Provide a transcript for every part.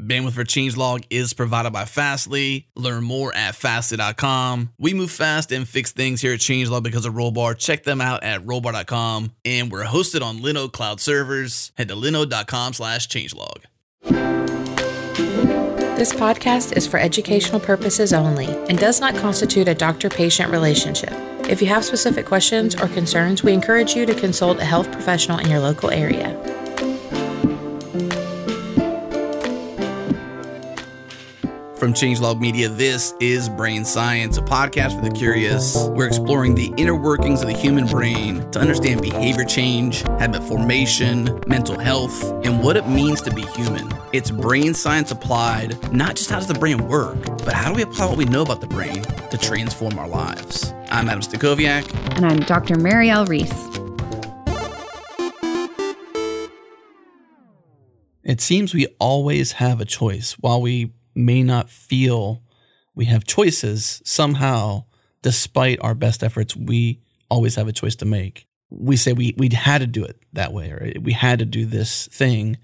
Bandwidth for Changelog is provided by Fastly. Learn more at fastly.com. We move fast and fix things here at Changelog because of Rollbar. Check them out at rollbar.com. And we're hosted on Linode Cloud servers. Head to linode.com slash changelog. This podcast is for educational purposes only and does not constitute a doctor patient relationship. If you have specific questions or concerns, we encourage you to consult a health professional in your local area. From Changelog Media, this is Brain Science, a podcast for the curious. We're exploring the inner workings of the human brain to understand behavior change, habit formation, mental health, and what it means to be human. It's brain science applied, not just how does the brain work, but how do we apply what we know about the brain to transform our lives. I'm Adam Stacoviak. And I'm Dr. Mireille Reece. It seems we always have a choice. While we may not feel we have choices, somehow, despite our best efforts, we always have a choice to make. We say we we had to do it that way, or we had to do this thing.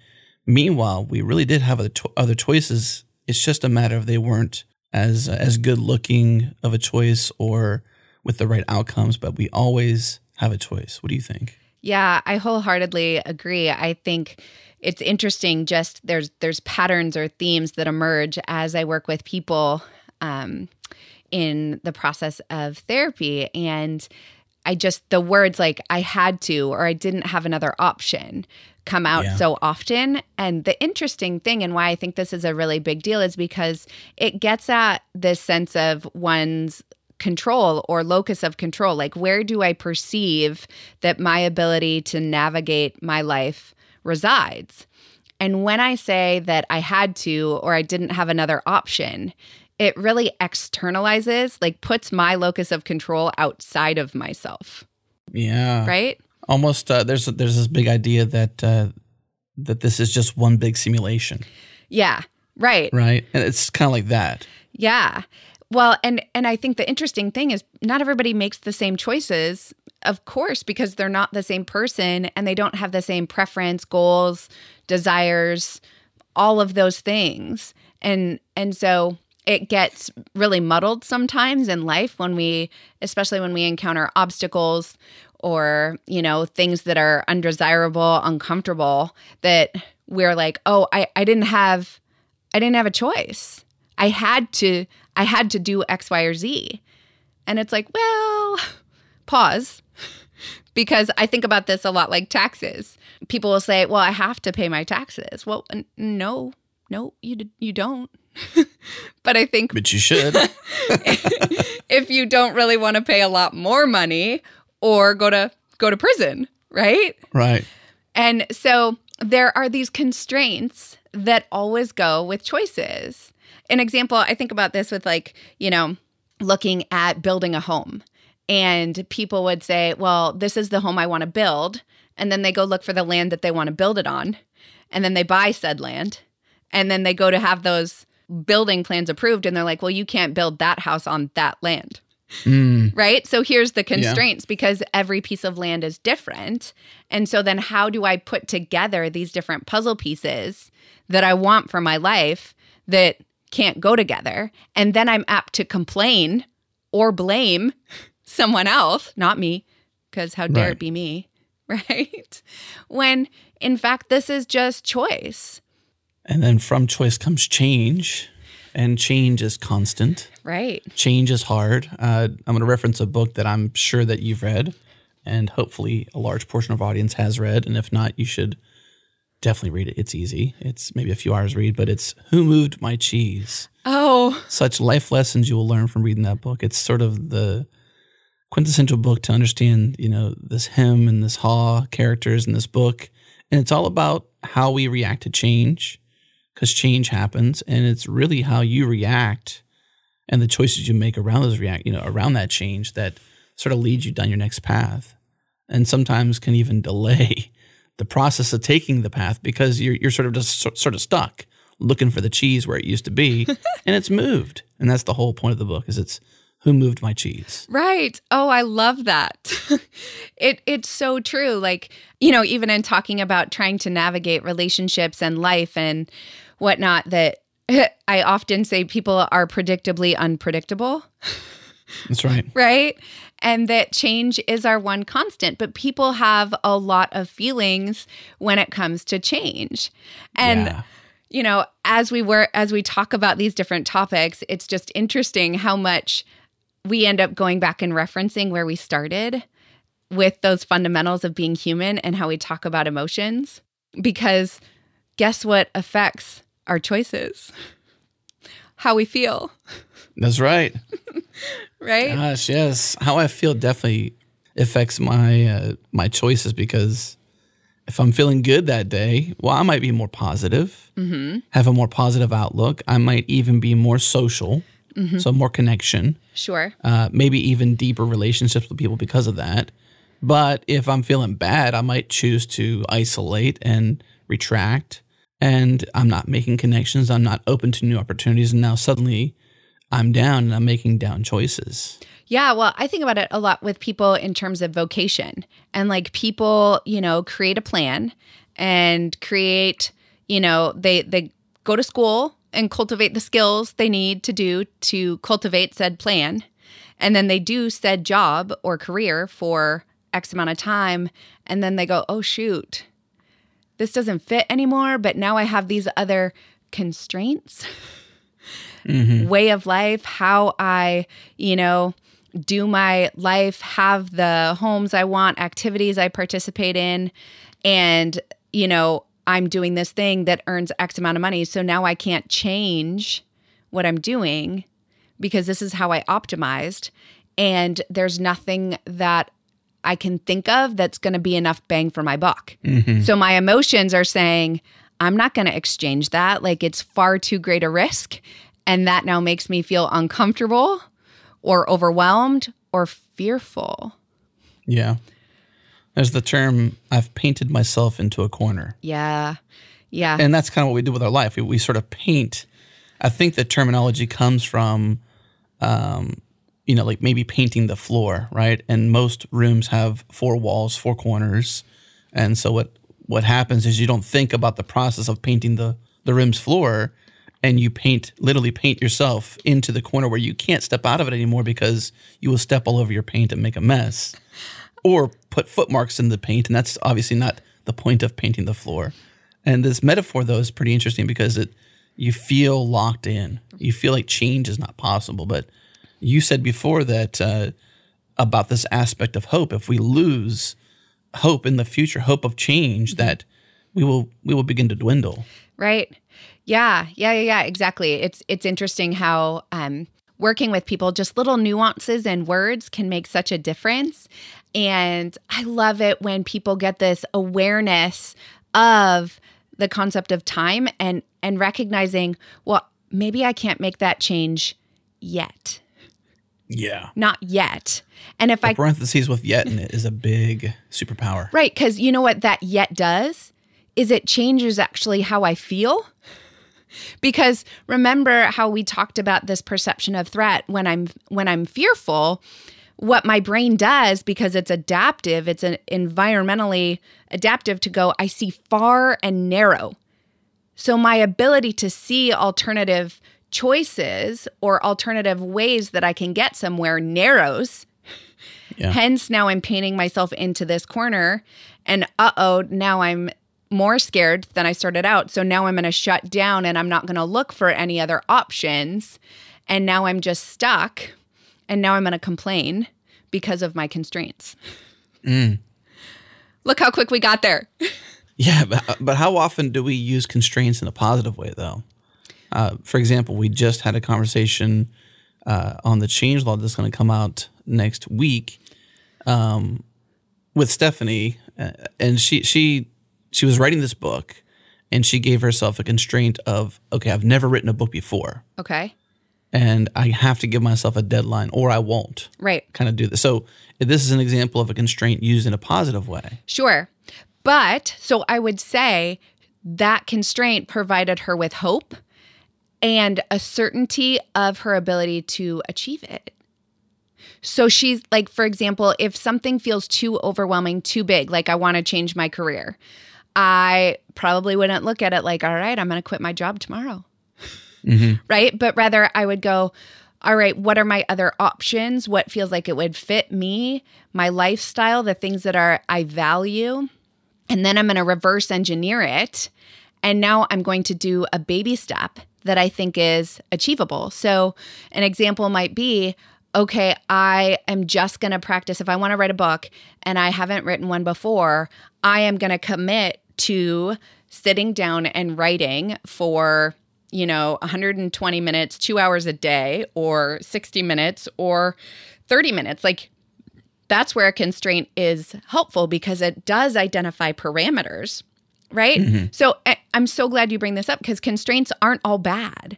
Meanwhile, we really did have other, choices. It's just a matter of they weren't as as good looking of a choice or with the right outcomes. But we always have a choice. What do you think? Yeah, I wholeheartedly agree. I think it's interesting just there's there's patterns or themes that emerge as I work with people um, in the process of therapy and I just the words like I had to or I didn't have another option come out yeah. so often and the interesting thing and why I think this is a really big deal is because it gets at this sense of one's control or locus of control like where do I perceive that my ability to navigate my life resides. And when I say that I had to or I didn't have another option, it really externalizes, like puts my locus of control outside of myself. Yeah. Right? Almost uh, there's there's this big idea that uh, that this is just one big simulation. Yeah. Right. Right. And it's kind of like that. Yeah. Well, and and I think the interesting thing is not everybody makes the same choices, of course, because they're not the same person and they don't have the same preference, goals, desires, all of those things. And and so it gets really muddled sometimes in life when we especially when we encounter obstacles or, you know, things that are undesirable, uncomfortable that we're like, "Oh, I I didn't have I didn't have a choice." I had to I had to do X, Y, or Z. And it's like, well, pause. because I think about this a lot like taxes. People will say, well, I have to pay my taxes. Well, n- no, no, you, d- you don't. but I think. But you should. if you don't really want to pay a lot more money or go to go to prison, right? Right. And so there are these constraints that always go with choices an example, I think about this with like, you know, looking at building a home. And people would say, well, this is the home I want to build. And then they go look for the land that they want to build it on. And then they buy said land. And then they go to have those building plans approved. And they're like, well, you can't build that house on that land. Mm. Right. So here's the constraints yeah. because every piece of land is different. And so then how do I put together these different puzzle pieces that I want for my life that can't go together. And then I'm apt to complain or blame someone else, not me, because how dare right. it be me, right? When in fact, this is just choice. And then from choice comes change, and change is constant. Right. Change is hard. Uh, I'm going to reference a book that I'm sure that you've read, and hopefully a large portion of our audience has read. And if not, you should definitely read it. It's easy. It's maybe a few hours read, but it's Who Moved My Cheese? Oh. Such life lessons you will learn from reading that book. It's sort of the quintessential book to understand, you know, this Hem and this haw characters in this book. And it's all about how we react to change because change happens and it's really how you react and the choices you make around those react, you know, around that change that sort of leads you down your next path and sometimes can even delay the process of taking the path because you're you're sort of just so, sort of stuck looking for the cheese where it used to be and it's moved and that's the whole point of the book is it's who moved my cheese right oh i love that it it's so true like you know even in talking about trying to navigate relationships and life and whatnot that I often say people are predictably unpredictable. That's right. right? And that change is our one constant. But people have a lot of feelings when it comes to change. And Yeah. you know, as we were as we talk about these different topics, it's just interesting how much we end up going back and referencing where we started with those fundamentals of being human and how we talk about emotions because guess what affects our choices? How we feel, That's right. right? Gosh, yes. How I feel definitely affects my uh, my choices because if I'm feeling good that day, well, I might be more positive, have a more positive outlook. I might even be more social, so more connection, Sure. uh, maybe even deeper relationships with people because of that. But if I'm feeling bad, I might choose to isolate and retract, and I'm not making connections. I'm not open to new opportunities, and now suddenly I'm down and I'm making down choices. Yeah, well, I think about it a lot with people in terms of vocation. And like people, you know, create a plan and create, you know, they they go to school and cultivate the skills they need to do to cultivate said plan. And then they do said job or career for X amount of time and then they go, "Oh shoot. This doesn't fit anymore, but now I have these other constraints." Mm-hmm. way of life, how I, you know, do my life, have the homes I want, activities I participate in, and, you know, I'm doing this thing that earns X amount of money. So now I can't change what I'm doing because this is how I optimized. And there's nothing that I can think of that's going to be enough bang for my buck. So my emotions are saying, I'm not going to exchange that. Like it's far too great a risk. And that now makes me feel uncomfortable or overwhelmed or fearful. Yeah. There's the term, I've painted myself into a corner. Yeah. Yeah. And that's kind of what we do with our life. We, we sort of paint. I think the terminology comes from, um, you know, like maybe painting the floor, right? And most rooms have four walls, four corners. And so what, what happens is you don't think about the process of painting the, the room's floor and you paint, literally paint yourself into the corner where you can't step out of it anymore because you will step all over your paint and make a mess or put footmarks in the paint. And that's obviously not the point of painting the floor. And this metaphor, though, is pretty interesting because it you feel locked in. You feel like change is not possible. But you said before that uh, about this aspect of hope. If we lose hope in the future, hope of change, that we will we will begin to dwindle. Right. Yeah. Yeah. Yeah. Yeah. Exactly. It's it's interesting how um, working with people, just little nuances and words can make such a difference. And I love it when people get this awareness of the concept of time and and recognizing, well, maybe I can't make that change yet. Yeah. Not yet. And if I Parentheses with yet in it is a big superpower. Right, because you know what that yet does is it changes actually how I feel. Because remember how we talked about this perception of threat when I'm when I'm fearful, what my brain does because it's adaptive, it's an environmentally adaptive to go I see far and narrow. So my ability to see alternative choices or alternative ways that I can get somewhere narrows Yeah. Hence, now I'm painting myself into this corner, and uh oh, now I'm more scared than I started out. So now I'm going to shut down and I'm not going to look for any other options. And now I'm just stuck. And now I'm going to complain because of my constraints. Mm. Look how quick we got there. Yeah, but, but how often do we use constraints in a positive way, though? Uh, for example, we just had a conversation uh, on the Changelog that's going to come out next week um, with Stephanie, uh, and she she she was writing this book, and she gave herself a constraint of okay, I've never written a book before, Okay. and I have to give myself a deadline, or I won't Right. kind of do this. So this is an example of a constraint used in a positive way. Sure. But so I would say that constraint provided her with hope and a certainty of her ability to achieve it. So she's like, for example, if something feels too overwhelming, too big, like I want to change my career, I probably wouldn't look at it like, all right, I'm going to quit my job tomorrow. Mhm. Right. But rather, I would go, all right, what are my other options? What feels like it would fit me, my lifestyle, the things that are I value. And then I'm going to reverse engineer it. And now I'm going to do a baby step that I think is achievable. So, an example might be okay, I am just going to practice. If I want to write a book and I haven't written one before, I am going to commit to sitting down and writing for, you know, 120 minutes, two hours a day, or 60 minutes, or 30 minutes. Like, that's where a constraint is helpful because it does identify parameters, right? Mm-hmm. So I- I'm so glad you bring this up because constraints aren't all bad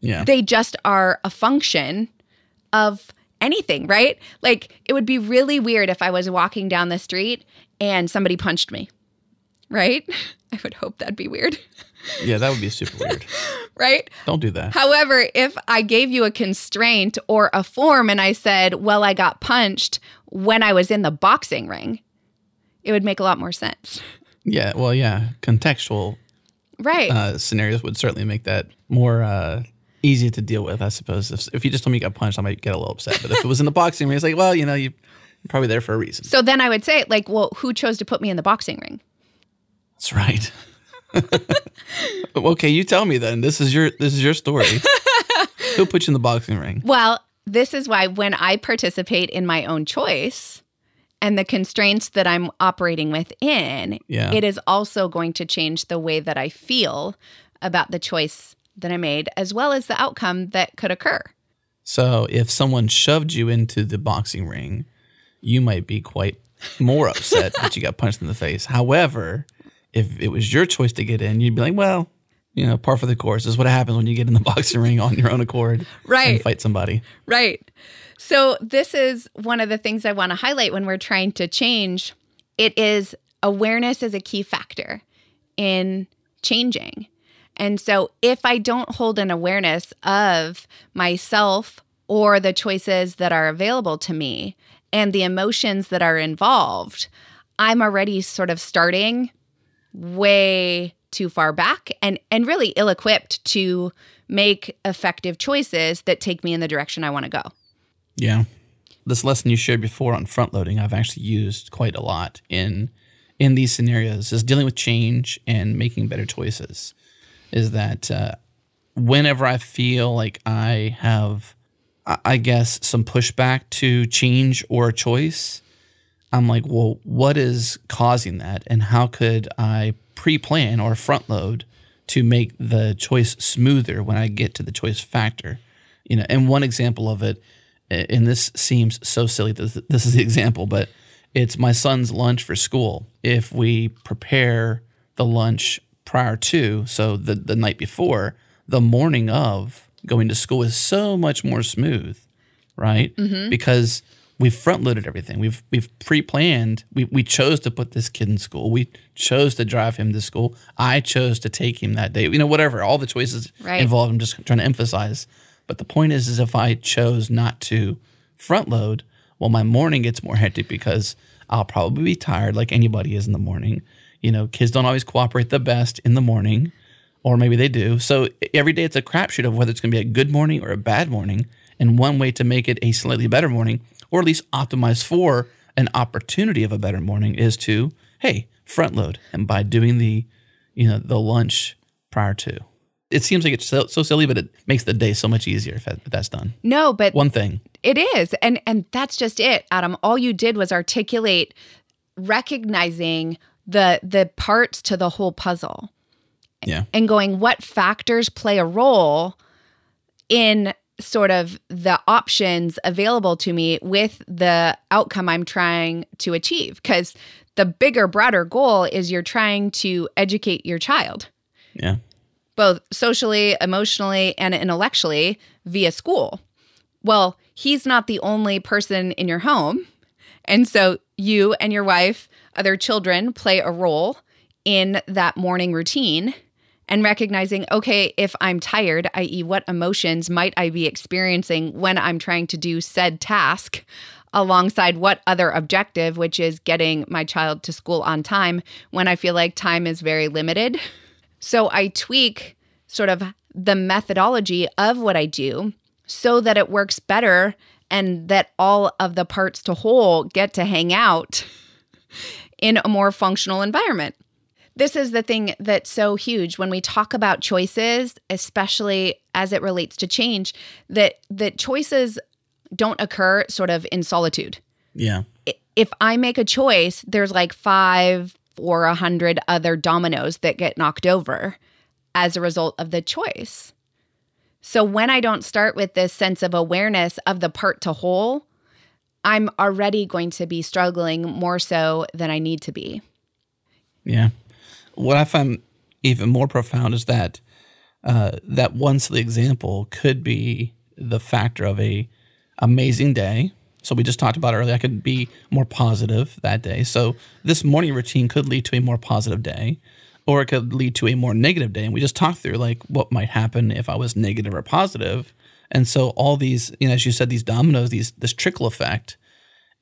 Yeah. they just are a function of anything, right? Like it would be really weird if I was walking down the street and somebody punched me, right? I would hope that'd be weird, yeah, that would be super weird. right? Don't do that. However, if I gave you a constraint or a form and I said, well, I got punched when I was in the boxing ring, it would make a lot more sense. Yeah, well, yeah, contextual Right. uh, scenarios would certainly make that more uh, easy to deal with, I suppose. If, if you just told me you got punched, I might get a little upset. But if it was in the boxing ring, it's like, well, you know, you, you're probably there for a reason. so then I would say, like, well, who chose to put me in the boxing ring? That's right. okay, you tell me then. This is your this is your story. Who put you in the boxing ring? Well, this is why when I participate in my own choice and the constraints that I'm operating within, Yeah. it is also going to change the way that I feel about the choice that I made, as well as the outcome that could occur. So if someone shoved you into the boxing ring, you might be quite more upset that you got punched in the face. However, if it was your choice to get in, you'd be like, well, you know, par for the course is what happens when you get in the boxing ring on your own accord Right. and fight somebody. Right. So, this is one of the things I want to highlight when we're trying to change. It is awareness is a key factor in changing. And so, if I don't hold an awareness of myself or the choices that are available to me and the emotions that are involved, I'm already sort of starting way too far back and and really ill-equipped to make effective choices that take me in the direction I want to go. Yeah. This lesson you shared before on front loading, I've actually used quite a lot in in these scenarios is dealing with change and making better choices. Is that uh, whenever I feel like I have, I- guess, some pushback to change or a choice, I'm like, well, what is causing that, and how could I pre-plan or front load to make the choice smoother when I get to the choice factor? You know, and one example of it, and this seems so silly. This, this is the example, but it's my son's lunch for school. If we prepare the lunch prior to, so the the night before, the morning of going to school is so much more smooth right? Mm-hmm. Because we've front loaded everything. We've we've pre planned. We we chose to put this kid in school. We chose to drive him to school. I chose to take him that day. You know, whatever. All the choices Right. involved. I'm just trying to emphasize. But the point is, is if I chose not to front load, well, my morning gets more hectic because I'll probably be tired, like anybody is in the morning. You know, kids don't always cooperate the best in the morning or maybe they do. So every day it's a crapshoot of whether it's going to be a good morning or a bad morning. And one way to make it a slightly better morning, or at least optimize for an opportunity of a better morning, is to hey front load, and by doing the you know the lunch prior to. It seems like it's so, so silly, but it makes the day so much easier if, that's done. No, but One thing, It is. And and that's just it, Adam. All you did was articulate recognizing the the parts to the whole puzzle yeah, and going what factors play a role in sort of the options available to me with the outcome I'm trying to achieve cuz the bigger broader goal is you're trying to educate your child yeah, both socially, emotionally, and intellectually via school. Well, he's not the only person in your home. And so you and your wife, other children play a role in that morning routine and recognizing, okay, if I'm tired, i.e., what emotions might I be experiencing when I'm trying to do said task? alongside what other objective, which is getting my child to school on time when I feel like time is very limited. So I tweak sort of the methodology of what I do so that it works better and that all of the parts to whole get to hang out in a more functional environment. This is the thing that's so huge when we talk about choices, especially as it relates to change, that that choices don't occur sort of in solitude. Yeah. If I make a choice, there's like 5 or a 100 other dominoes that get knocked over as a result of the choice. So when I don't start with this sense of awareness of the part to whole, I'm already going to be struggling more so than I need to be. Yeah. What I find even more profound is that uh, that one silly example could be the factor of a amazing day. So we just talked about earlier. I could be more positive that day. So this morning routine could lead to a more positive day, or it could lead to a more negative day. And we just talked through like what might happen if I was negative or positive. And so all these, you know, as you said, these dominoes, these this trickle effect,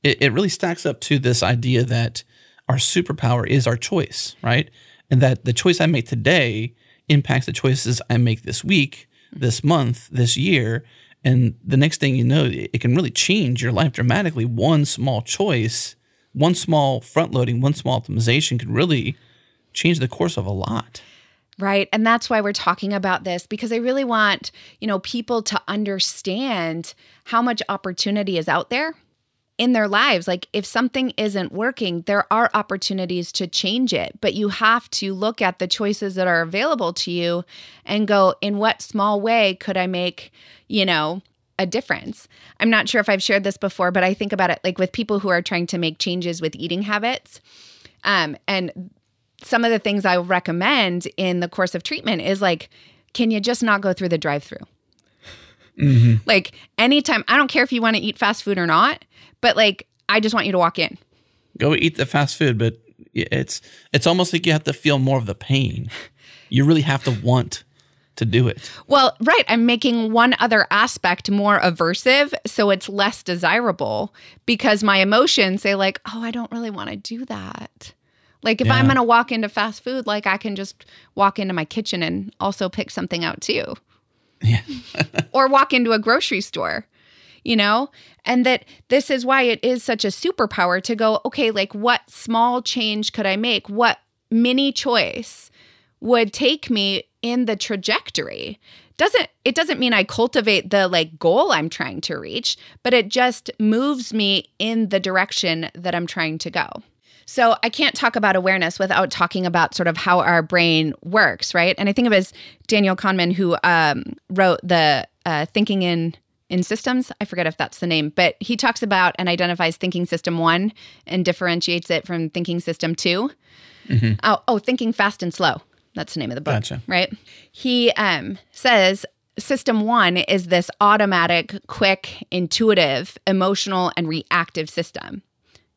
it, it really stacks up to this idea that our superpower is our choice, right? And that the choice I make today impacts the choices I make this week, this month, this year. And the next thing you know, it can really change your life dramatically. One small choice, one small front loading, one small optimization can really change the course of a lot. Right. And that's why we're talking about this because I really want, you know, people to understand how much opportunity is out there in their lives. Like if something isn't working, there are opportunities to change it, but you have to look at the choices that are available to you and go, in what small way could I make, you know, a difference? I'm not sure if I've shared this before, but I think about it like with people who are trying to make changes with eating habits. Um, and some of the things I recommend in the course of treatment is like, can you just not go through the drive through? Mm-hmm. Like anytime, I don't care if you want to eat fast food or not, but like I just want you to walk in. Go eat the fast food, but it's it's almost like you have to feel more of the pain. You really have to want to do it. Well, right. I'm making one other aspect more aversive so it's less desirable because my emotions say, like, oh, I don't really want to do that. Like if yeah. I'm going to walk into fast food, like I can just walk into my kitchen and also pick something out too. Or walk into a grocery store, you know? And that this is why it is such a superpower to go, okay, like what small change could I make? What mini choice would take me in the trajectory? Doesn't it doesn't mean I cultivate the like goal I'm trying to reach, but it just moves me in the direction that I'm trying to go. So I can't talk about awareness without talking about sort of how our brain works, right? And I think of it as Daniel Kahneman, who um, wrote the uh, Thinking in in Systems. I forget if that's the name, but he talks about and identifies Thinking System One and differentiates it from Thinking System 2 mm-hmm. Oh, oh, Thinking Fast and Slow. That's the name of the book, gotcha. right? He um, says System one is this automatic, quick, intuitive, emotional, and reactive system.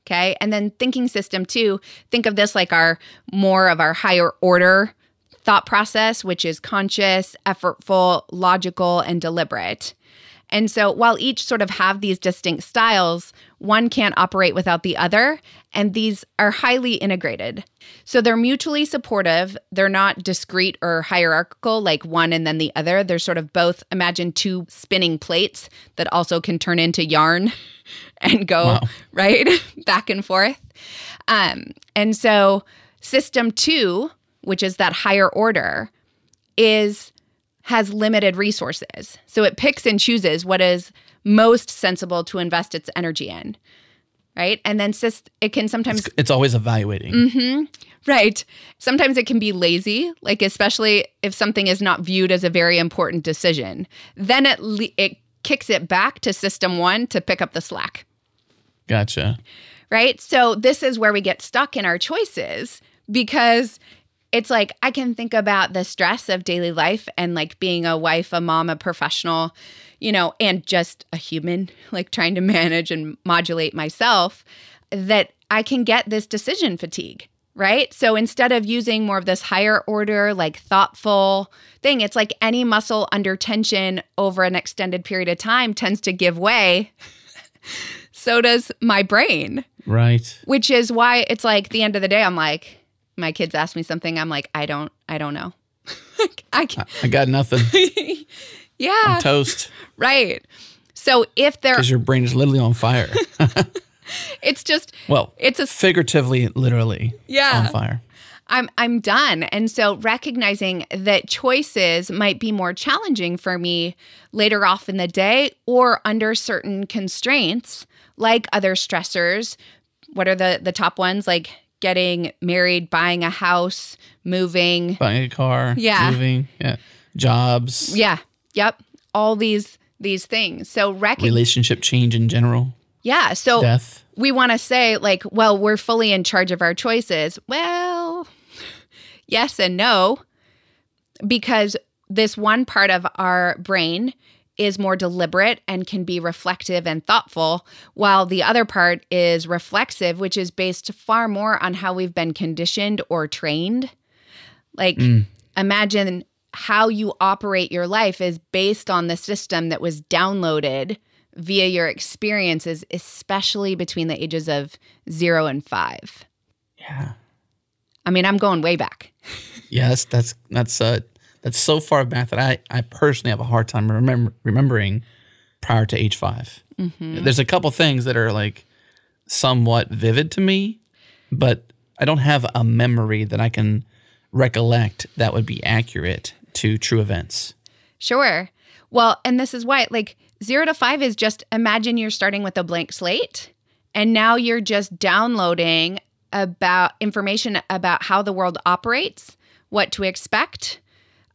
Okay. And then thinking system two, think of this like our more of our higher order thought process, which is conscious, effortful, logical, and deliberate. And so while each sort of have these distinct styles, one can't operate without the other, and these are highly integrated. So they're mutually supportive. They're not discrete or hierarchical like one and then the other. They're sort of both imagine two spinning plates that also can turn into yarn and go wow. right back and forth. Um, and so system 2, which is that higher order, is has limited resources. So it picks and chooses what is most sensible to invest its energy in. Right. And then it can sometimes. It's, it's always evaluating. Mm-hmm, right. Sometimes it can be lazy, like, especially if something is not viewed as a very important decision. Then it, it kicks it back to system one to pick up the slack. Gotcha. Right. So this is where we get stuck in our choices because it's like I can think about the stress of daily life and like being a wife, a mom, a professional, you know, and just a human, like trying to manage and modulate myself, that I can get this decision fatigue, right? So instead of using more of this higher order, like thoughtful thing, it's like any muscle under tension over an extended period of time tends to give way. so does my brain. Right. Which is why it's like the end of the day, I'm like, my kids ask me something, I'm like, I don't, I don't know. I, can, I got nothing. Yeah, I'm toast. right. So if there, Because your brain is literally on fire. it's just, well, it's a figuratively, literally Yeah. on fire. I'm I'm done. And so recognizing that choices might be more challenging for me later off in the day or under certain constraints like other stressors. What are the the top ones like getting married, buying a house, moving. Buying a car, Yeah. moving, yeah, jobs, Yeah. Yep. All these these things. So rec- relationship change in general, Yeah, so death. we want to say like, well, we're fully in charge of our choices. Well, yes and no, because this one part of our brain is more deliberate and can be reflective and thoughtful, while the other part is reflexive, which is based far more on how we've been conditioned or trained. Like, mm. imagine how you operate your life is based on the system that was downloaded via your experiences, especially between the ages of zero and five. Yeah, I mean, I'm going way back. yes, That's that's uh that's so far back that I I personally have a hard time remember, remembering prior to age 5 There's a couple things that are like somewhat vivid to me, but I don't have a memory that I can recollect that would be accurate to true events. Sure. Well, and this is why, like, zero to five is just imagine you're starting with a blank slate and now you're just downloading about information about how the world operates, what to expect.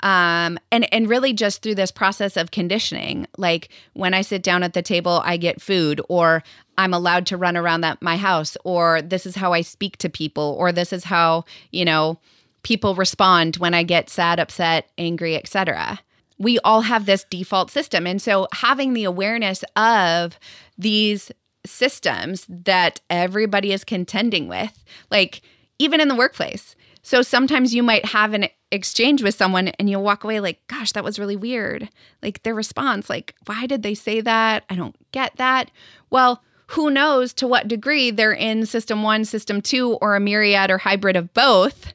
Um, and and really just through this process of conditioning, like when I sit down at the table, I get food, or I'm allowed to run around that my house, or this is how I speak to people, or this is how you know people respond when I get sad, upset, angry, etc. We all have this default system. And so having the awareness of these systems that everybody is contending with, like even in the workplace. So sometimes you might have an exchange with someone and you'll walk away like, gosh, that was really weird. Like their response, like, why did they say that? I don't get that. Well, who knows to what degree they're in system one, system two, or a myriad or hybrid of both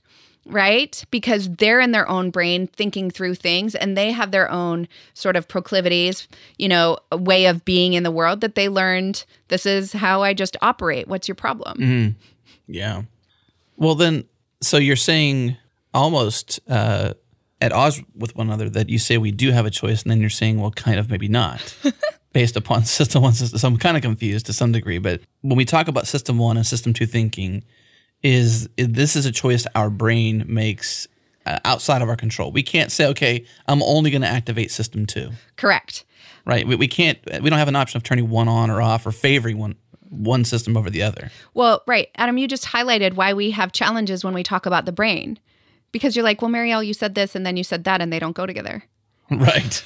right? Because they're in their own brain thinking through things and they have their own sort of proclivities, you know, a way of being in the world that they learned this is how I just operate. What's your problem? Yeah. Well, then, so you're saying almost uh, at odds with one another that you say we do have a choice, and then you're saying, well, kind of maybe not, based upon system one, system. So I'm kind of confused to some degree. But when we talk about system one and system two thinking, is this is a choice our brain makes uh, outside of our control. We can't say, okay, I'm only going to activate system two, Correct. right? We, we can't. We don't have an option of turning one on or off or favoring one one system over the other. Well, right. Adam, you just highlighted why we have challenges when we talk about the brain. Because you're like, well, Mireille, you said this and then you said that, and they don't go together. Right.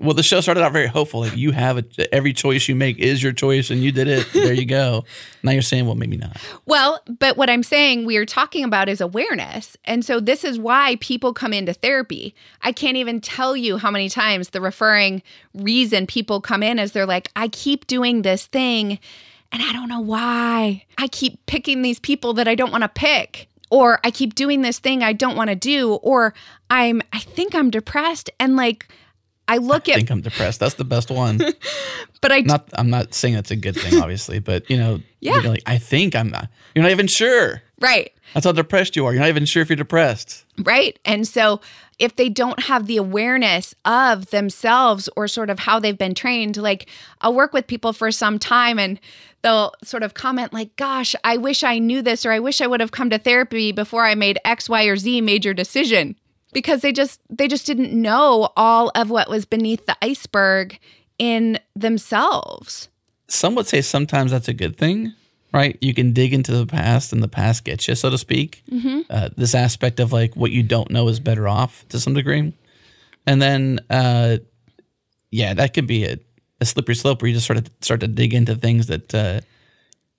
Well, the show started out very hopeful. Like you have a, every choice you make is your choice, and you did it. There you go. Now you're saying, well, maybe not. Well, but what I'm saying we are talking about is awareness. And so this is why people come into therapy. I can't even tell you how many times the referring reason people come in is they're like, I keep doing this thing and I don't know why. I keep picking these people that I don't want to pick. Or I keep doing this thing I don't want to do. Or I'm, I think I'm depressed. And like, I look I at, think I'm depressed. That's the best one. but I, not. I'm not saying that's a good thing, obviously, but you know, Yeah. you're like, I think I'm not. You're not even sure. right. That's how depressed you are. You're not even sure if you're depressed. Right. And so if they don't have the awareness of themselves or sort of how they've been trained, like I'll work with people for some time and they'll sort of comment, like, gosh, I wish I knew this or I wish I would have come to therapy before I made X, Y, or Z major decision. Because they just they just didn't know all of what was beneath the iceberg in themselves. Some would say sometimes that's a good thing, right? You can dig into the past, and the past gets you, so to speak. Uh, this aspect of like what you don't know is better off to some degree, and then uh, yeah, that could be a, a slippery slope where you just sort of start to dig into things that uh,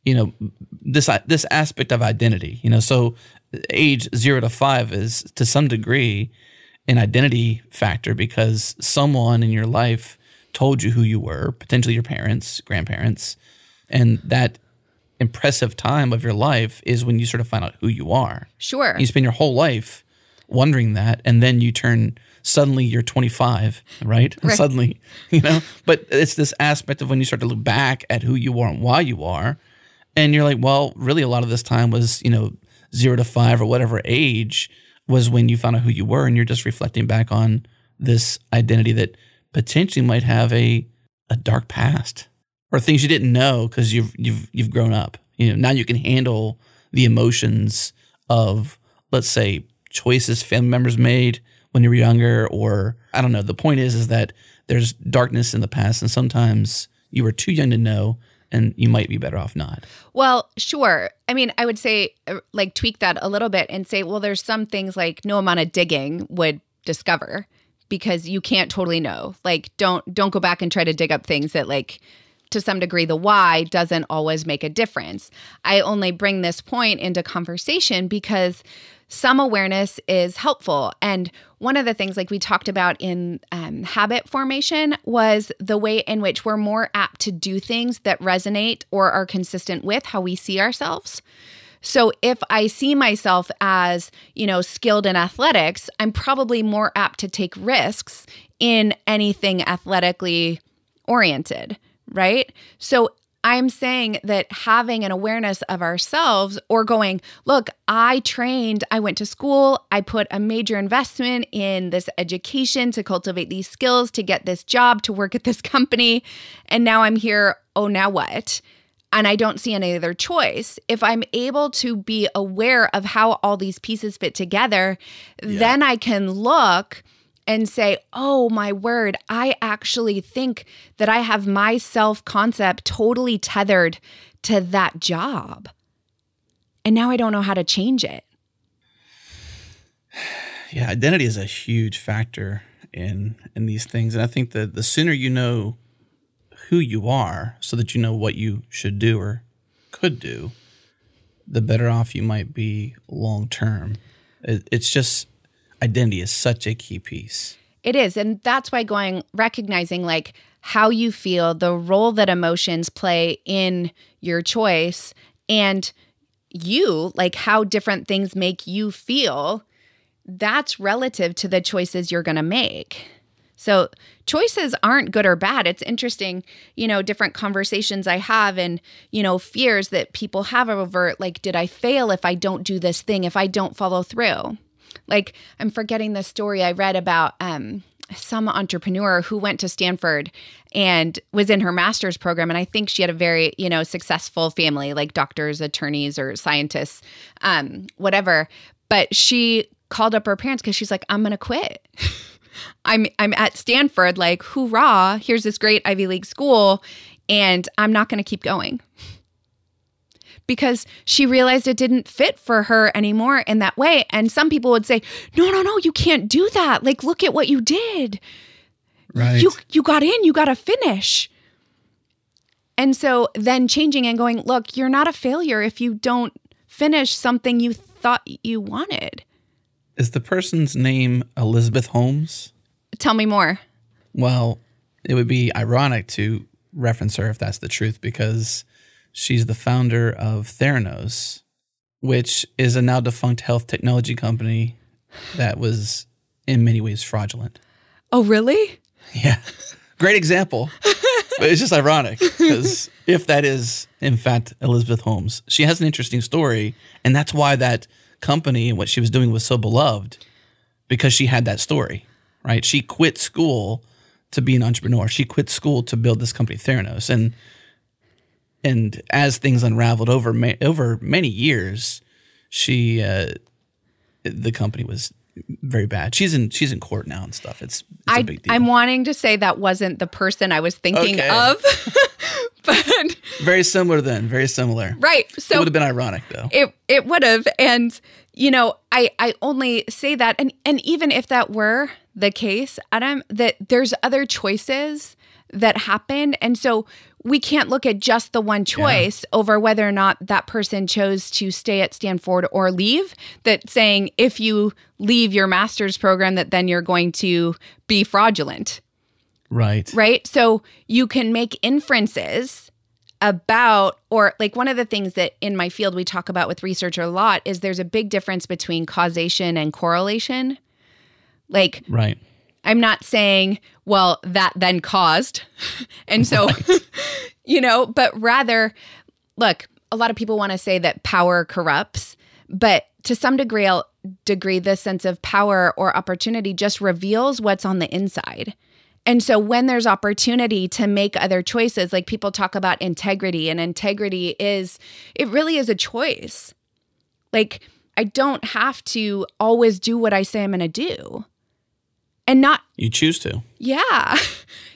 you know this this aspect of identity. You know, so age zero to five is to some degree an identity factor because someone in your life told you who you were, potentially your parents, grandparents, And that impressive time of your life is when you sort of find out who you are. Sure. You spend your whole life wondering that, and then you turn suddenly you're 25, right? Right. Suddenly, you know. But it's this aspect of when you start to look back at who you are and why you are, and you're like, well, really, a lot of this time was, you know, zero to five or whatever age was when you found out who you were, and you're just reflecting back on this identity that potentially might have a a dark past or things you didn't know because you've you've you've grown up. You know, now you can handle the emotions of let's say choices family members made when you were younger or I don't know. The point is is that there's darkness in the past and sometimes you were too young to know and you might be better off not. Well, sure. I mean, I would say uh, like tweak that a little bit and say, well, there's some things like no amount of digging would discover because you can't totally know. Like don't don't go back and try to dig up things that like to some degree the why doesn't always make a difference. I only bring this point into conversation because some awareness is helpful. And one of the things, like we talked about in um, habit formation, was the way in which we're more apt to do things that resonate or are consistent with how we see ourselves. So if I see myself as, you know, skilled in athletics, I'm probably more apt to take risks in anything athletically oriented, right? So I'm saying that having an awareness of ourselves or going, look, I trained, I went to school, I put a major investment in this education to cultivate these skills, to get this job, to work at this company, and now I'm here. Oh, now what? and I don't see any other choice, if I'm able to be aware of how all these pieces fit together, yeah. then I can look and say, oh my word, I actually think that I have my self concept totally tethered to that job. And now I don't know how to change it. Yeah, identity is a huge factor in in these things. And I think that the sooner you know who you are so that you know what you should do or could do, the better off you might be long term. It, it's just identity is such a key piece. It is. And that's why going, recognizing like how you feel, the role that emotions play in your choice, and you, like how different things make you feel, that's relative to the choices you're going to make. So choices aren't good or bad. It's interesting, you know, different conversations I have and, you know, fears that people have over like, did I fail if I don't do this thing, if I don't follow through? Like, I'm forgetting the story I read about um, some entrepreneur who went to Stanford and was in her master's program. And I think she had a very, you know, successful family, like doctors, attorneys, or scientists, um, whatever. But she called up her parents because she's like, I'm going to quit. I'm I'm at Stanford, like, hoorah, here's this great Ivy League school, and I'm not gonna keep going. Because she realized it didn't fit for her anymore in that way. And some people would say, No, no, no, you can't do that. Like, look at what you did. Right. You you got in, you gotta finish. And so then changing and going, look, you're not a failure if you don't finish something you thought you wanted. Is the person's name Elizabeth Holmes? Tell me more. Well, it would be ironic to reference her if that's the truth because she's the founder of Theranos, which is a now defunct health technology company that was in many ways fraudulent. Oh, really? Yeah. Great example. but it's just ironic because if that is, in fact, Elizabeth Holmes, she has an interesting story. And that's why that company and what she was doing was so beloved because she had that story, right? She quit school to be an entrepreneur. She quit school to build this company, Theranos, and and as things unraveled over ma- over many years, she uh, the company was very bad. She's in she's in court now and stuff. It's, it's I, a big deal. I'm wanting to say that wasn't the person I was thinking Okay. of, but very similar then. Very similar. right. So it would have been ironic though. it it would have and you know i i only say that and and even if that were the case adam that there's other choices that happen and so we can't look at just the one choice over whether or not that person chose to stay at stanford or leave that saying if you leave your master's program that then you're going to be fraudulent right. right? So you can make inferences about or like one of the things that in my field we talk about with research a lot is there's a big difference between causation and correlation. Like Right. I'm not saying, well, that then caused. and so, you know, but rather, look, a lot of people want to say that power corrupts, but to some degree, degree, this sense of power or opportunity just reveals what's on the inside. And so when there's opportunity to make other choices, like people talk about integrity, and integrity is, it really is a choice. Like, I don't have to always do what I say I'm going to do and not You choose to. yeah.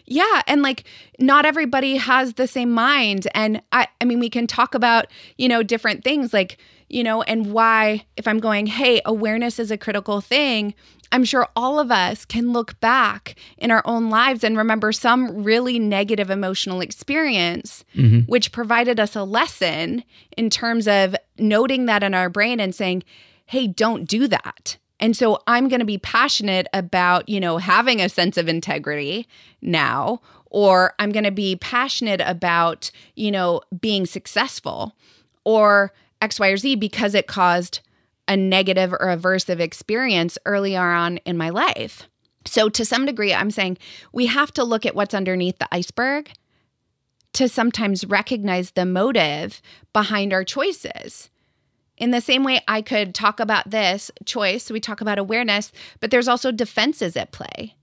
Yeah and like not everybody has the same mind and i i mean we can talk about you know different things like you know and why if i'm going hey awareness is a critical thing i'm sure all of us can look back in our own lives and remember some really negative emotional experience mm-hmm. which provided us a lesson in terms of noting that in our brain and saying hey don't do that and so I'm going to be passionate about, you know, having a sense of integrity now, or I'm going to be passionate about, you know, being successful or X, Y, or Z because it caused a negative or aversive experience earlier on in my life. So, to some degree, I'm saying we have to look at what's underneath the iceberg to sometimes recognize the motive behind our choices. In the same way, I could talk about this choice, we talk about awareness, but there's also defenses at play,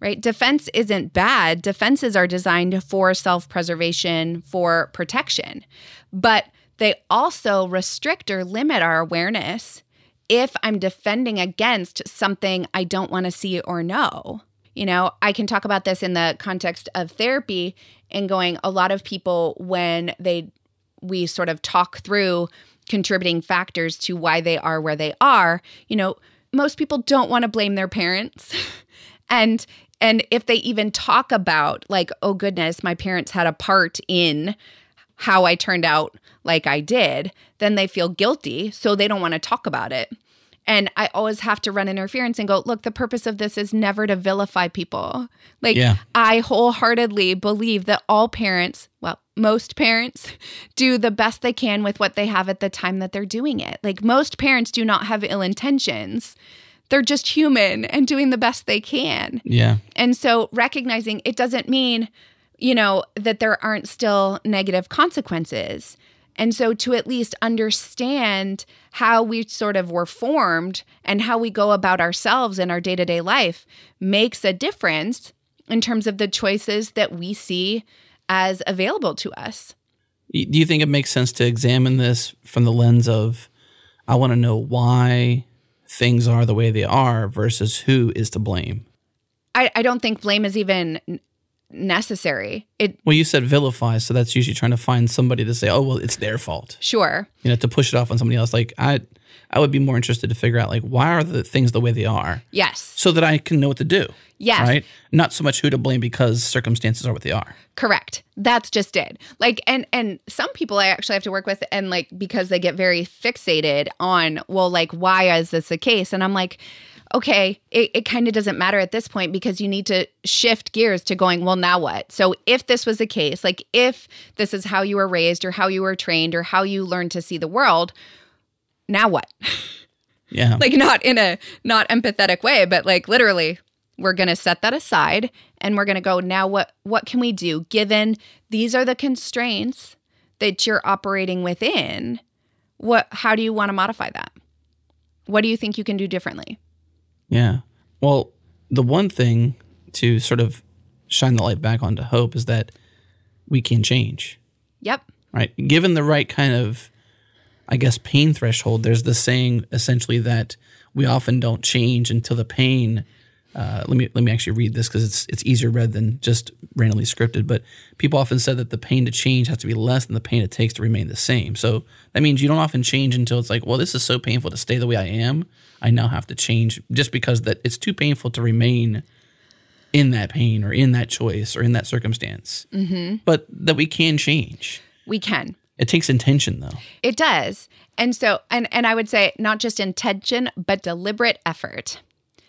right? Defense isn't bad. Defenses are designed for self preservation, for protection, but they also restrict or limit our awareness if I'm defending against something I don't want to see or know. You know, I can talk about this in the context of therapy and going, a lot of people, when they, we sort of talk through contributing factors to why they are where they are you know most people don't want to blame their parents. And and if they even talk about like oh goodness my parents had a part in how i turned out like i did then they feel guilty so they don't want to talk about it and i always have to run interference and go look the purpose of this is never to vilify people like Yeah. i wholeheartedly believe that all parents well most parents do the best they can with what they have at the time that they're doing it. Like most parents do not have ill intentions. They're just human and doing the best they can. Yeah. And so recognizing it doesn't mean, you know, that there aren't still negative consequences. And so to at least understand how we sort of were formed and how we go about ourselves in our day to day life makes a difference in terms of the choices that we see as available to us. Do you think it makes sense to examine this from the lens of I want to know why things are the way they are versus who is to blame? I, I don't think blame is even necessary. It Well, you said vilify, so that's usually trying to find somebody to say, "Oh, well, it's their fault." sure. You know, to push it off on somebody else. Like I, I would be more interested to figure out like why are the things the way they are, Yes. so that I can know what to do. Yes. Right. Not so much who to blame because circumstances are what they are. Correct. That's just it. Like and and some people I actually have to work with and like because they get very fixated on well like why is this the case and I'm like okay, it, it kind of doesn't matter at this point because you need to shift gears to going, well, now what? So, if this was the case, like if this is how you were raised or how you were trained or how you learned to see the world, now what? Yeah. like not in a not empathetic way but like literally we're going to set that aside and we're going to go now what what can we do given these are the constraints that you're operating within what how do you want to modify that what do you think you can do differently Yeah. Well, the one thing to sort of shine the light back onto hope is that we can change, yep right? Given the right kind of, I guess, pain threshold, there's the saying essentially that we often don't change until the pain. Uh, let me let me actually read this because it's it's easier read than just randomly scripted. But people often said that the pain to change has to be less than the pain it takes to remain the same. So that means you don't often change until it's like, well, this is so painful to stay the way I am. I now have to change just because that it's too painful to remain in that pain or in that choice or in that circumstance. Mm-hmm. But that we can change. we can It takes intention though. it does and so and and i would say not just intention but deliberate effort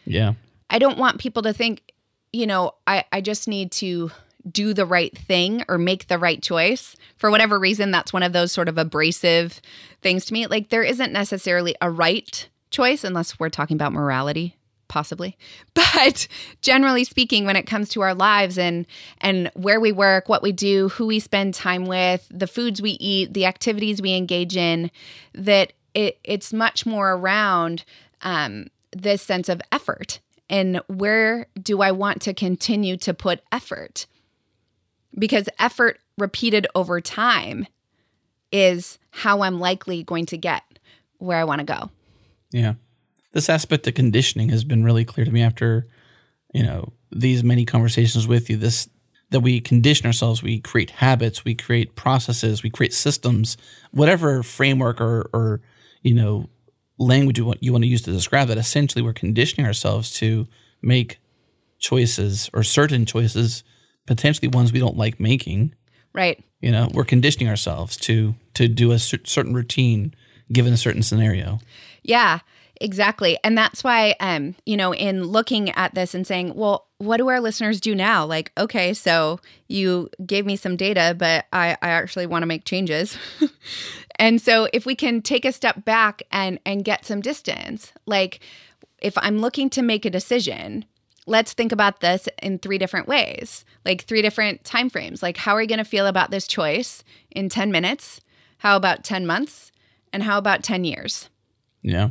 Yeah. I don't want people to think, you know, I, I just need to do the right thing or make the right choice. For whatever reason, that's one of those sort of abrasive things to me. Like there isn't necessarily a right choice unless we're talking about morality possibly but generally speaking when it comes to our lives and and where we work what we do who we spend time with the foods we eat the activities we engage in that it it's much more around um, this sense of effort and where do i want to continue to put effort because effort repeated over time is how i'm likely going to get where i want to go Yeah. This aspect of conditioning has been really clear to me after, you know, these many conversations with you. This that we condition ourselves, we create habits, we create processes, we create systems, whatever framework or or you know language you want you want to use to describe that. Essentially, we're conditioning ourselves to make choices or certain choices, potentially ones we don't like making. right You know, we're conditioning ourselves to to do a certain routine given a certain scenario. Yeah, exactly. And that's why um, you know, in looking at this and saying, well, what do our listeners do now? Like, okay, so you gave me some data, but I, I actually want to make changes. and so if we can take a step back and and get some distance, like if I'm looking to make a decision, let's think about this in three different ways like three different time frames like how are you going to feel about this choice in 10 minutes how about 10 months and how about 10 years Yeah.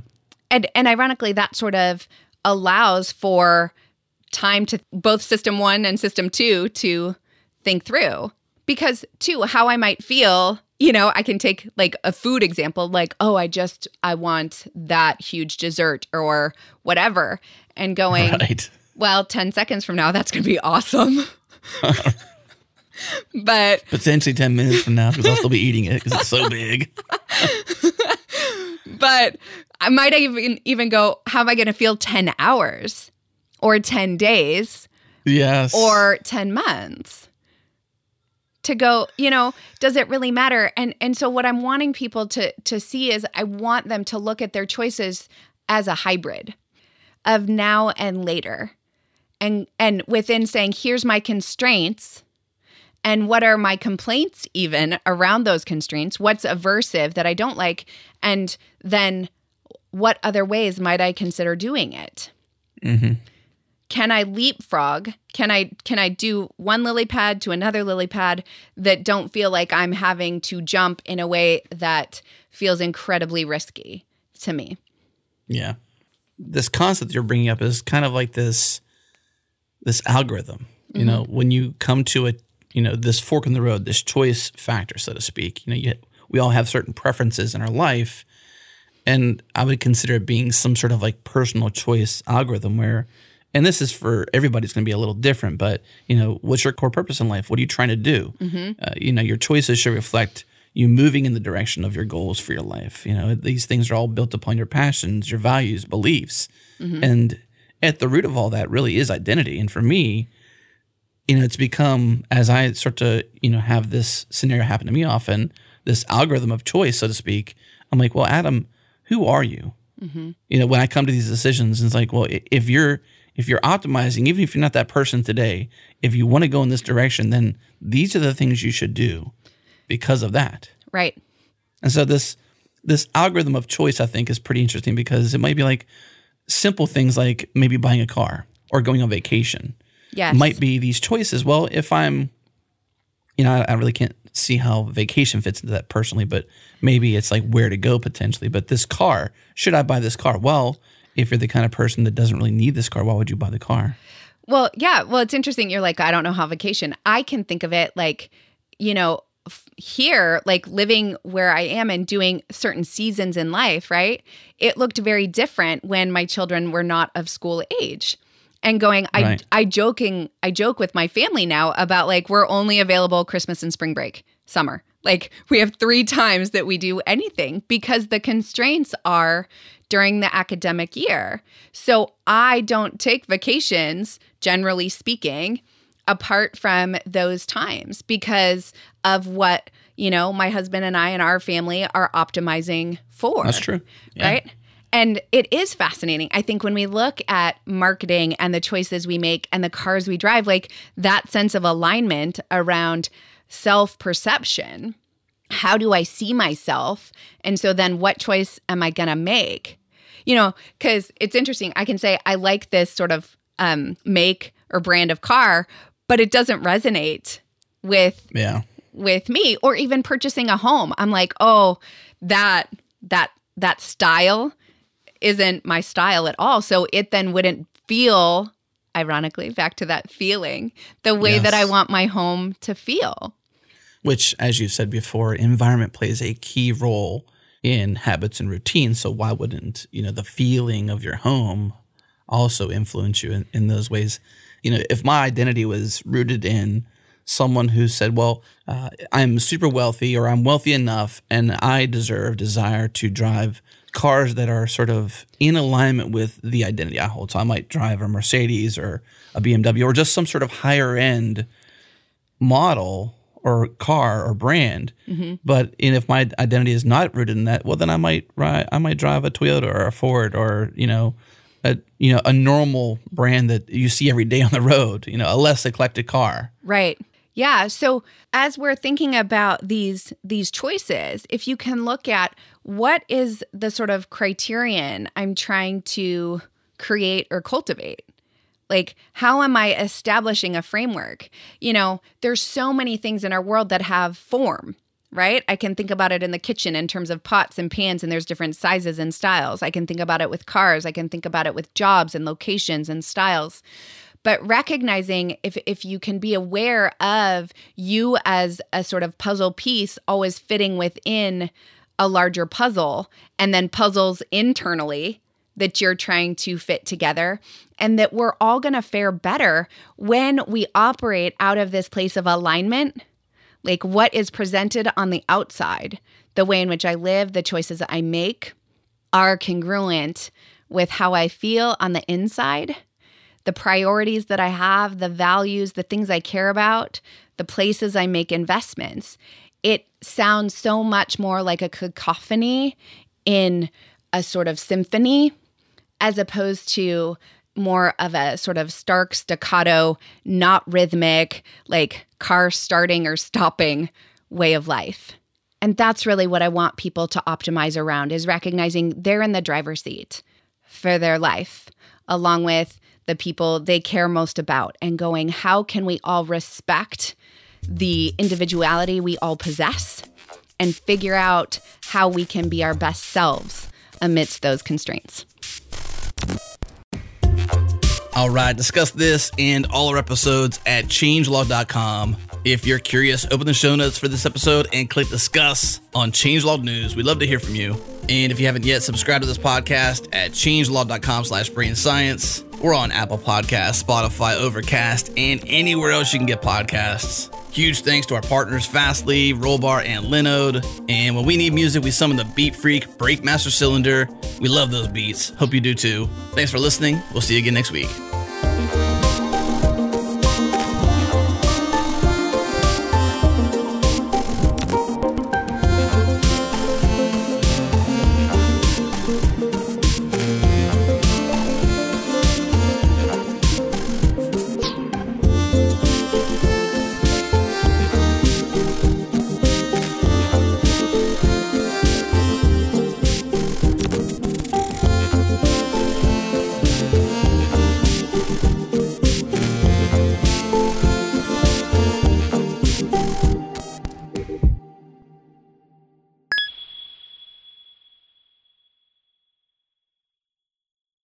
And and ironically that sort of allows for time to both system 1 and system 2 to think through because two how i might feel you know i can take like a food example like oh i just i want that huge dessert or whatever and going Right. well 10 seconds from now that's going to be awesome but Potentially 10 minutes from now because I'll still be eating it because it's so big. but I might even even go, how am I going to feel 10 hours or 10 days Yes. or 10 months? To go, you know, does it really matter? And and so what I'm wanting people to to see is I want them to look at their choices as a hybrid of now and later. And and within saying here's my constraints and what are my complaints even around those constraints what's aversive that i don't like and then what other ways might i consider doing it hmm can i leapfrog can i can i do one lily pad to another lily pad that don't feel like i'm having to jump in a way that feels incredibly risky to me Yeah. This concept you're bringing up is kind of like this this algorithm. You know, when you come to a you know this fork in the road, this choice factor, so to speak. You know, you, we all have certain preferences in our life, and I would consider it being some sort of like personal choice algorithm where. And this is for everybody's going to be a little different, but you know, what's your core purpose in life? What are you trying to do? Uh, you know, your choices should reflect you moving in the direction of your goals for your life. You know, these things are all built upon your passions, your values, beliefs. And at the root of all that really is identity. And for me, you know, it's become as I start to, you know, have this scenario happen to me often, this algorithm of choice, so to speak. I'm like, well, Adam, who are you? Mm-hmm. You know, when I come to these decisions, it's like, well, if you're if you're optimizing, even if you're not that person today, if you want to go in this direction, then these are the things you should do because of that. right And so this this algorithm of choice, I think, is pretty interesting because it might be like simple things like maybe buying a car or going on vacation yes might be these choices. Well, if I'm, you know, I, I really can't see how vacation fits into that personally, but maybe it's like where to go potentially. But this car, should I buy this car? Well, if you're the kind of person that doesn't really need this car, why would you buy the car? Well, yeah. Well, it's interesting. You're like, I don't know how vacation. I can think of it like, you know, f- here, like living where I am and doing certain seasons in life, right? It looked very different when my children were not of school age. And going, I Right. I joking, I joke with my family now about like we're only available Christmas and spring break, summer. Like we have three times that we do anything because the constraints are during the academic year. So I don't take vacations, generally speaking, apart from those times because of what, you know, my husband and I and our family are optimizing for. That's true. Yeah. Right. And it is fascinating. I think when we look at marketing and the choices we make and the cars we drive, like that sense of alignment around self perception. How do I see myself? And so then what choice am I going to make? You know, because it's interesting. I can say, I like this sort of um, make or brand of car, but it doesn't resonate with Yeah. with me or even purchasing a home i'm like oh that that that style isn't my style at all so it then wouldn't feel ironically back to that feeling the way that i want my home to feel Which, as you said before, environment plays a key role in habits and routines. So why wouldn't you know the feeling of your home also influence you in, in those ways? You know, if my identity was rooted in someone who said, "Well, uh, I'm super wealthy or I'm wealthy enough, and I deserve, desire to drive." Cars that are sort of in alignment with the identity I hold. So I might drive a Mercedes or a BMW or just some sort of higher end model or car or brand. Mm-hmm. But and if my identity is not rooted in that, well, then I might ride, I might drive a Toyota or a Ford or you know, a you know a normal brand that you see every day on the road. You know, a less eclectic car. Right. Yeah. So as we're thinking about these these choices, if you can look at what is the sort of criterion I'm trying to create or cultivate. Like how am I establishing a framework? You know, there's so many things in our world that have form, right? I can think about it in the kitchen in terms of pots and pans and there's different sizes and styles. I can think about it with cars, I can think about it with jobs and locations and styles but recognizing if if you can be aware of you as a sort of puzzle piece always fitting within a larger puzzle and then puzzles internally that you're trying to fit together and that we're all going to fare better when we operate out of this place of alignment like what is presented on the outside the way in which i live the choices that i make are congruent with how i feel on the inside the priorities that I have, the values, the things I care about, the places I make investments. It sounds so much more like a cacophony in a sort of symphony as opposed to more of a sort of stark staccato, not rhythmic, like car starting or stopping way of life. And that's really what I want people to optimize around is recognizing they're in the driver's seat for their life, along with the people they care most about, and going, how can we all respect the individuality we all possess and figure out how we can be our best selves amidst those constraints? All right, discuss this and all our episodes at changelog.com. If you're curious, open the show notes for this episode and click discuss on Changelog News. We'd love to hear from you. And if you haven't yet, subscribe to this podcast at changelog.com slash brain science. We're on Apple Podcasts, Spotify, Overcast, and anywhere else you can get podcasts. Huge thanks to our partners Fastly, Rollbar, and Linode. And when we need music, we summon the Beat Freak Breakmaster Cylinder. We love those beats. Hope you do too. Thanks for listening. We'll see you again next week.